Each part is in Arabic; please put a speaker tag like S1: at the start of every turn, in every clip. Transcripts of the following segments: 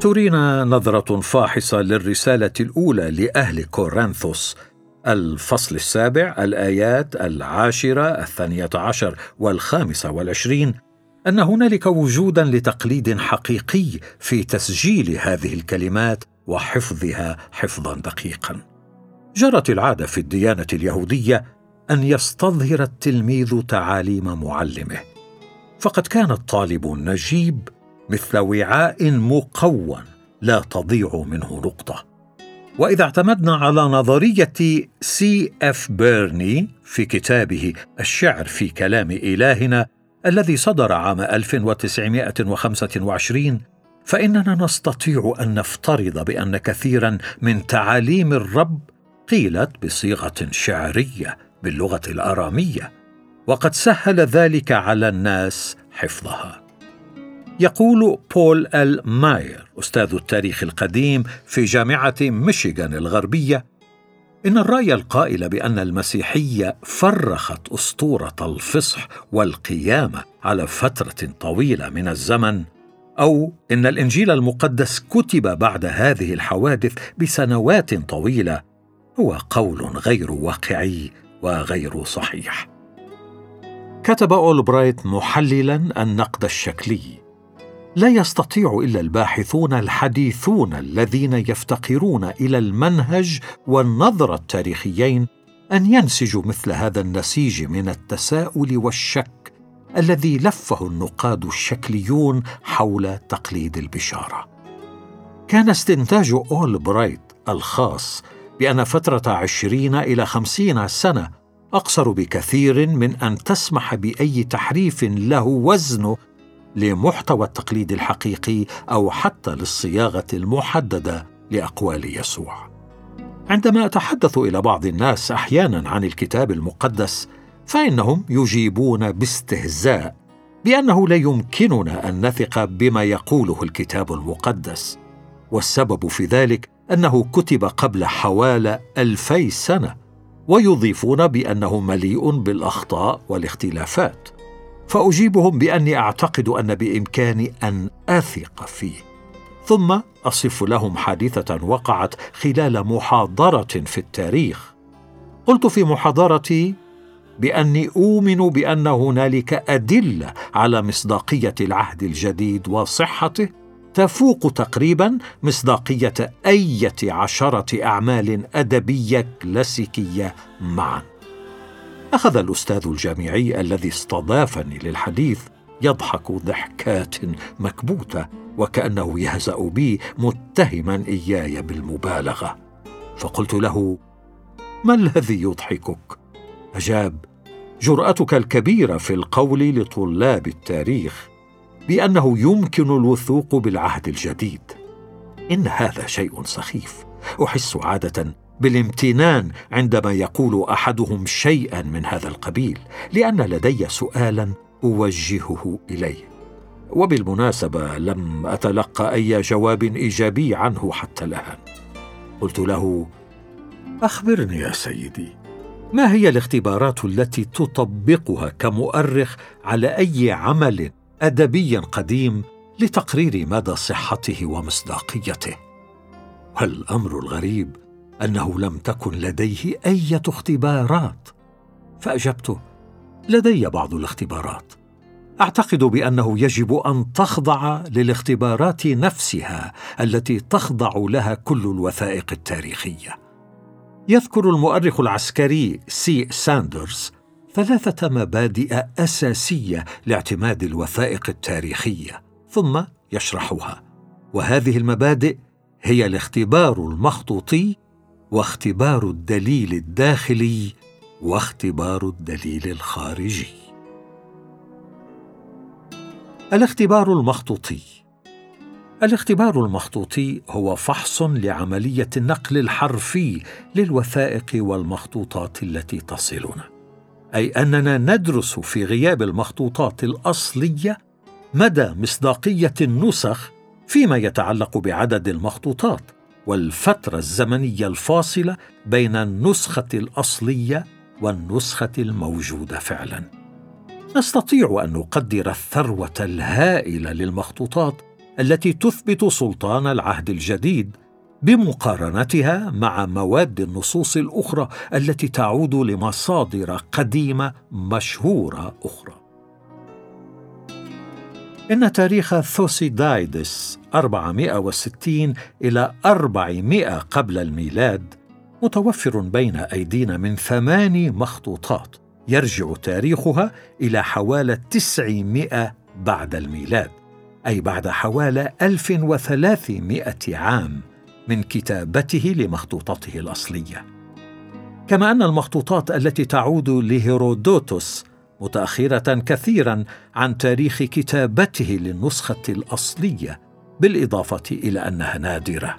S1: ترينا نظرة فاحصة للرسالة الأولى لأهل كورنثوس الفصل السابع الآيات العاشرة الثانية عشر والخامسة والعشرين أن هنالك وجودا لتقليد حقيقي في تسجيل هذه الكلمات وحفظها حفظا دقيقا. جرت العادة في الديانة اليهودية أن يستظهر التلميذ تعاليم معلمه. فقد كان الطالب النجيب مثل وعاء مقون لا تضيع منه نقطة. وإذا اعتمدنا على نظرية سي اف بيرني في كتابه الشعر في كلام إلهنا الذي صدر عام 1925 فإننا نستطيع أن نفترض بأن كثيرا من تعاليم الرب قيلت بصيغة شعرية باللغة الأرامية وقد سهل ذلك على الناس حفظها. يقول بول ال ماير أستاذ التاريخ القديم في جامعة ميشيغان الغربية إن الرأي القائل بأن المسيحية فرخت أسطورة الفصح والقيامة على فترة طويلة من الزمن أو إن الإنجيل المقدس كتب بعد هذه الحوادث بسنوات طويلة هو قول غير واقعي وغير صحيح. كتب اولبرايت محللا النقد الشكلي. لا يستطيع إلا الباحثون الحديثون الذين يفتقرون إلى المنهج والنظرة التاريخيين أن ينسجوا مثل هذا النسيج من التساؤل والشك الذي لفه النقاد الشكليون حول تقليد البشارة. كان استنتاج أول برايت الخاص بأن فترة عشرين إلى خمسين سنة أقصر بكثير من أن تسمح بأي تحريف له وزنه لمحتوى التقليد الحقيقي أو حتى للصياغة المحددة لأقوال يسوع. عندما أتحدث إلى بعض الناس أحيانا عن الكتاب المقدس فإنهم يجيبون باستهزاء بأنه لا يمكننا أن نثق بما يقوله الكتاب المقدس. والسبب في ذلك أنه كتب قبل حوالي ألفي سنة ويضيفون بأنه مليء بالأخطاء والاختلافات. فأجيبهم بأني أعتقد أن بامكاني أن آثق فيه. ثم أصف لهم حادثة وقعت خلال محاضرة في التاريخ. قلت في محاضرتي بأني أؤمن بأن هنالك أدلة على مصداقية العهد الجديد وصحته تفوق تقريبا مصداقية أية عشرة أعمال أدبية كلاسيكية معا. أخذ الأستاذ الجامعي الذي استضافني للحديث يضحك ضحكات مكبوتة وكأنه يهزأ بي متهما إياي بالمبالغة. فقلت له ما الذي يضحكك؟ أجاب جرأتك الكبيرة في القول لطلاب التاريخ بأنه يمكن الوثوق بالعهد الجديد. إن هذا شيء سخيف. أحس عادة بالامتنان عندما يقول أحدهم شيئا من هذا القبيل لأن لدي سؤالا أوجهه إليه. وبالمناسبة لم أتلقى أي جواب إيجابي عنه حتى الآن. قلت له أخبرني يا سيدي. ما هي الاختبارات التي تطبقها كمؤرخ على أي عمل أدبي قديم لتقرير مدى صحته ومصداقيته؟ والامر الغريب أنه لم تكن لديه إيه اختبارات. فاجبته لدي بعض الاختبارات. أعتقد بأنه يجب أن تخضع للاختبارات نفسها التي تخضع لها كل الوثائق التاريخية. يذكر المؤرخ العسكري سي ساندرز ثلاثة مبادئ أساسية لاعتماد الوثائق التاريخية ثم يشرحها. وهذه المبادئ هي الاختبار المخطوطي واختبار الدليل الداخلي واختبار الدليل الخارجي. الاختبار المخطوطي. الاختبار المخطوطي هو فحص لعملية النقل الحرفي للوثائق والمخطوطات التي تصلنا. أي أننا ندرس في غياب المخطوطات الأصلية مدى مصداقية النسخ فيما يتعلق بعدد المخطوطات. والفترة الزمنية الفاصلة بين النسخة الأصلية والنسخة الموجودة فعلا. نستطيع أن نقدر الثروة الهائلة للمخطوطات التي تثبت سلطان العهد الجديد بمقارنتها مع مواد النصوص الأخرى التي تعود لمصادر قديمة مشهورة أخرى. إن تاريخ ثوسيدايدس 460 إلى 400 قبل الميلاد متوفر بين أيدينا من ثماني مخطوطات يرجع تاريخها إلى حوالي 900 بعد الميلاد أي بعد حوالي 1300 عام من كتابته لمخطوطته الأصلية. كما أن المخطوطات التي تعود لهيرودوتوس متأخرة كثيرا عن تاريخ كتابته للنسخة الأصلية بالإضافة إلى أنها نادرة.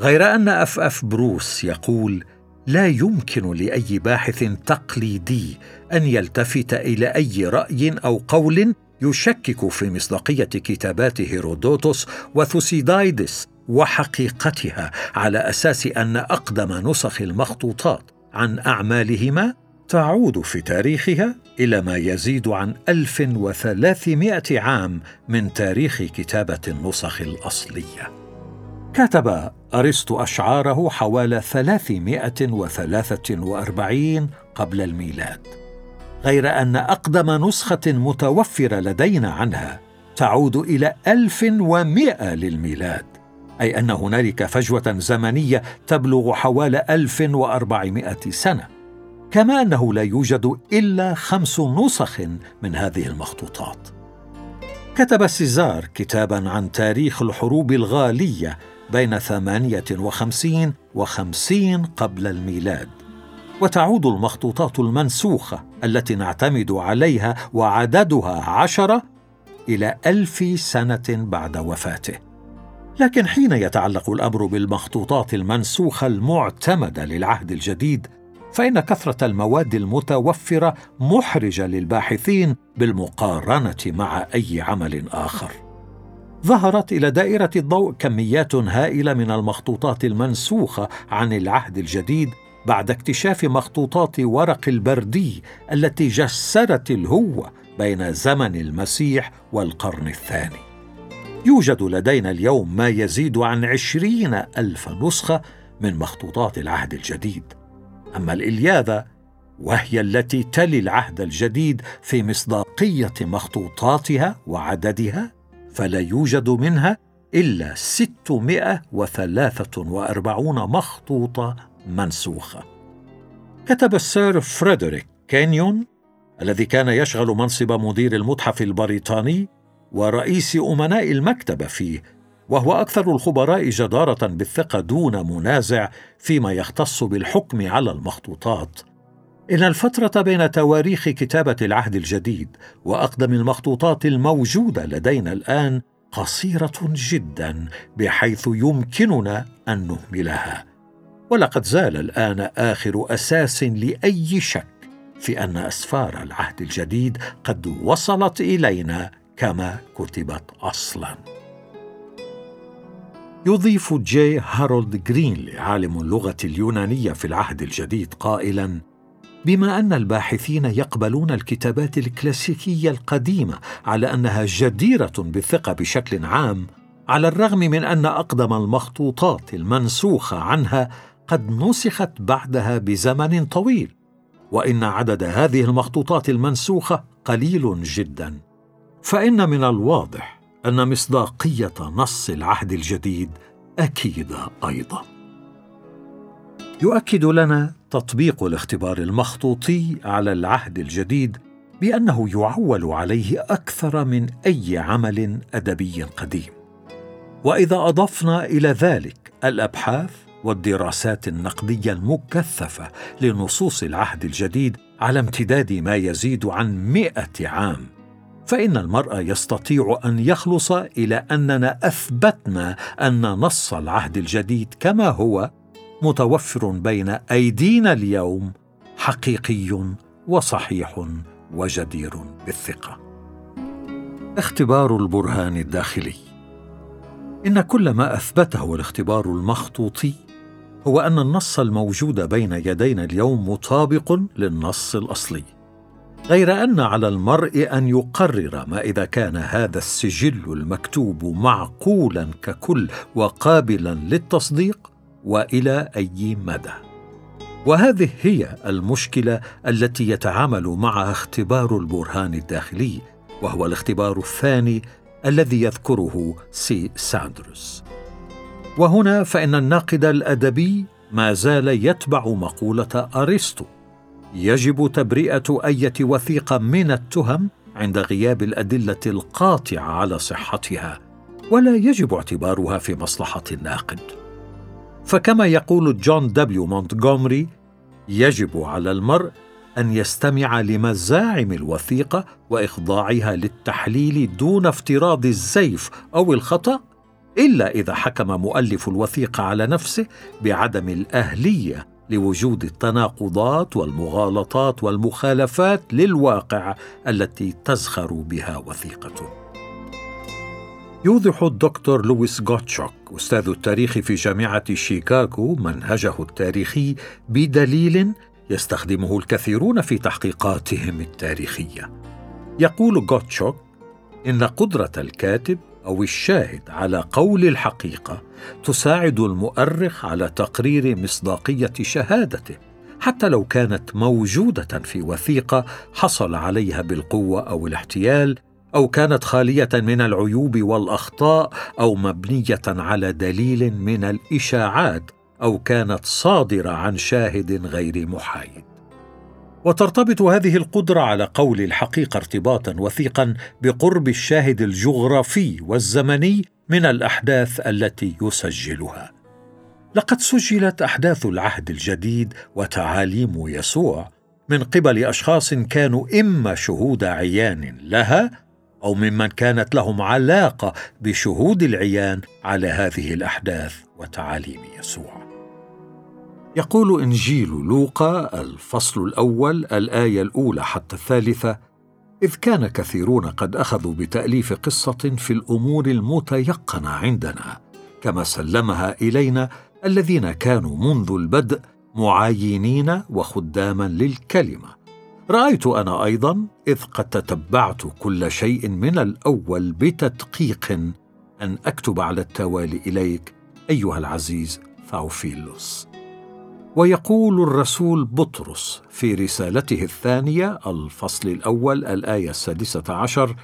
S1: غير أن أف أف بروس يقول لا يمكن لأي باحث تقليدي أن يلتفت إلى أي رأي أو قول يشكك في مصداقية كتابات هيرودوتوس وثوسيدايدس وحقيقتها على أساس أن أقدم نسخ المخطوطات عن أعمالهما؟ تعود في تاريخها إلى ما يزيد عن 1300 عام من تاريخ كتابة النسخ الأصلية. كتب أرسطو أشعاره حوالي 343 قبل الميلاد. غير أن أقدم نسخة متوفرة لدينا عنها تعود إلى 1100 للميلاد. أي أن هنالك فجوة زمنية تبلغ حوالي 1400 سنة. كما أنه لا يوجد إلا خمس نسخ من هذه المخطوطات. كتب سيزار كتابا عن تاريخ الحروب الغالية بين ثمانية وخمسين وخمسين قبل الميلاد. وتعود المخطوطات المنسوخة التي نعتمد عليها وعددها عشرة إلى ألف سنة بعد وفاته. لكن حين يتعلق الأمر بالمخطوطات المنسوخة المعتمدة للعهد الجديد فإن كثرة المواد المتوفرة محرجة للباحثين بالمقارنة مع أي عمل آخر. ظهرت إلى دائرة الضوء كميات هائلة من المخطوطات المنسوخة عن العهد الجديد بعد اكتشاف مخطوطات ورق البردي التي جسرت الهوه بين زمن المسيح والقرن الثاني. يوجد لدينا اليوم ما يزيد عن عشرين ألف نسخة من مخطوطات العهد الجديد. أما الإلياذة وهي التي تلي العهد الجديد في مصداقية مخطوطاتها وعددها فلا يوجد منها إلا 643 مخطوطة منسوخة. كتب السير فريدريك كانيون الذي كان يشغل منصب مدير المتحف البريطاني ورئيس أمناء المكتبة فيه وهو أكثر الخبراء جدارة بالثقة دون منازع فيما يختص بالحكم على المخطوطات. إن الفترة بين تواريخ كتابة العهد الجديد وأقدم المخطوطات الموجودة لدينا الآن قصيرة جدا بحيث يمكننا أن نهملها. ولقد زال الآن آخر أساس لأي شك في أن أسفار العهد الجديد قد وصلت إلينا كما كتبت أصلا. يضيف جي هارولد جرينلي عالم اللغة اليونانية في العهد الجديد قائلا بما أن الباحثين يقبلون الكتابات الكلاسيكية القديمة على أنها جديرة بالثقة بشكل عام على الرغم من أن أقدم المخطوطات المنسوخة عنها قد نسخت بعدها بزمن طويل وإن عدد هذه المخطوطات المنسوخة قليل جدا. فإن من الواضح أن مصداقية نص العهد الجديد اكيده أيضا. يؤكد لنا تطبيق الاختبار المخطوطي على العهد الجديد بأنه يعول عليه أكثر من أي عمل أدبي قديم. وإذا أضفنا إلى ذلك الأبحاث والدراسات النقدية المكثفة لنصوص العهد الجديد على امتداد ما يزيد عن مئة عام فإن المرء يستطيع أن يخلص إلى أننا أثبتنا أن نص العهد الجديد كما هو متوفر بين أيدينا اليوم حقيقي وصحيح وجدير بالثقة. اختبار البرهان الداخلي. إن كل ما أثبته الاختبار المخطوطي هو أن النص الموجود بين يدينا اليوم مطابق للنص الأصلي. غير أن على المرء أن يقرر ما إذا كان هذا السجل المكتوب معقولا ككل وقابلا للتصديق وإلى أي مدى. وهذه هي المشكلة التي يتعامل معها اختبار البرهان الداخلي وهو الاختبار الثاني الذي يذكره سي ساندرس وهنا فإن الناقد الأدبي ما زال يتبع مقولة أرسطو. يجب تبرئة أية وثيقه من التهم عند غياب الأدلة القاطعة على صحتها ولا يجب اعتبارها في مصلحة الناقد. فكما يقول جون دبليو مونتغومري يجب على المرء أن يستمع لمزاعم الوثيقة وإخضاعها للتحليل دون افتراض الزيف أو الخطأ إلا إذا حكم مؤلف الوثيقة على نفسه بعدم الأهلية لوجود التناقضات والمغالطات والمخالفات للواقع التي تزخر بها وثيقته. يوضح الدكتور لويس غوتشوك أستاذ التاريخ في جامعة شيكاغو منهجه التاريخي بدليل يستخدمه الكثيرون في تحقيقاتهم التاريخية. يقول غوتشوك إن قدرة الكاتب أو الشاهد على قول الحقيقة تساعد المؤرخ على تقرير مصداقية شهادته حتى لو كانت موجودة في وثيقة حصل عليها بالقوة أو الاحتيال أو كانت خالية من العيوب والأخطاء أو مبنية على دليل من الإشاعات أو كانت صادرة عن شاهد غير محايد. وترتبط هذه القدرة على قول الحقيقة ارتباطا وثيقا بقرب الشاهد الجغرافي والزمني من الأحداث التي يسجلها. لقد سجلت أحداث العهد الجديد وتعاليم يسوع من قبل أشخاص كانوا إما شهود عيان لها أو ممن كانت لهم علاقة بشهود العيان على هذه الأحداث وتعاليم يسوع. يقول إنجيل لوقا الفصل الأول الآية الأولى حتى الثالثة إذ كان كثيرون قد أخذوا بتأليف قصة في الأمور المتيقنة عندنا كما سلمها إلينا الذين كانوا منذ البدء معاينين وخداما للكلمة. رأيت أنا أيضا إذ قد تتبعت كل شيء من الأول بتدقيق. أن أكتب على التوالي إليك أيها العزيز ثاوفيلوس ويقول الرسول بطرس في رسالته الثانية الفصل الأول الآية السادسة عشر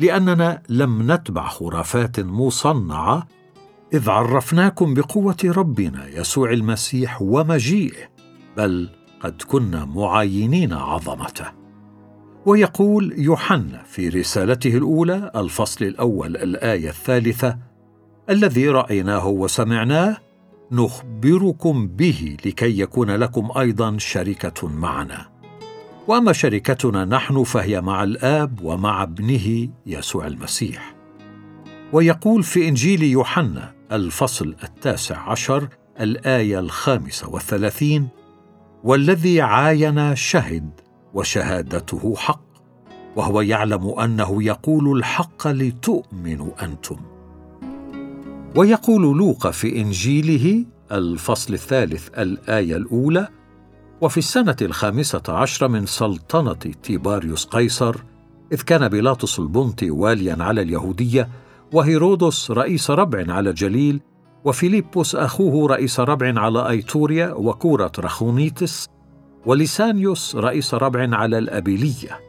S1: لأننا لم نتبع خرافات مصنعة إذ عرفناكم بقوة ربنا يسوع المسيح ومجيئه بل قد كنا معاينين عظمته. ويقول يوحنا في رسالته الأولى الفصل الأول الآية الثالثة الذي رأيناه وسمعناه نخبركم به لكي يكون لكم أيضا شركة معنا. وأما شركتنا نحن فهي مع الآب ومع ابنه يسوع المسيح. ويقول في إنجيل يوحنا الفصل التاسع عشر الآية الخامسة والثلاثين والذي عاين شهد وشهادته حق وهو يعلم أنه يقول الحق لتؤمنوا أنتم. ويقول لوقا في إنجيله الفصل الثالث الآية الأولى وفي السنة الخامسة عشر من سلطنة تيباريوس قيصر إذ كان بيلاطس البنطي واليا على اليهودية وهيرودس رئيس ربع على جليل وفيليبوس أخوه رئيس ربع على أيتوريا وكورة رخونيتس ولسانيوس رئيس ربع على الأبيلية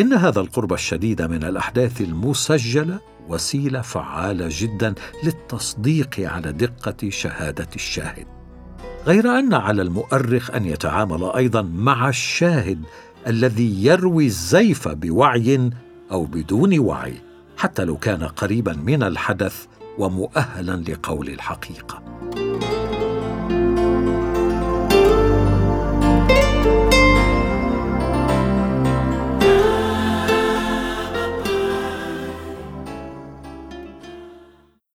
S1: إن هذا القرب الشديد من الأحداث المسجلة وسيلة فعالة جدا للتصديق على دقة شهادة الشاهد. غير أن على المؤرخ أن يتعامل أيضا مع الشاهد الذي يروي الزيف بوعي أو بدون وعي حتى لو كان قريبا من الحدث ومؤهلا لقول الحقيقة.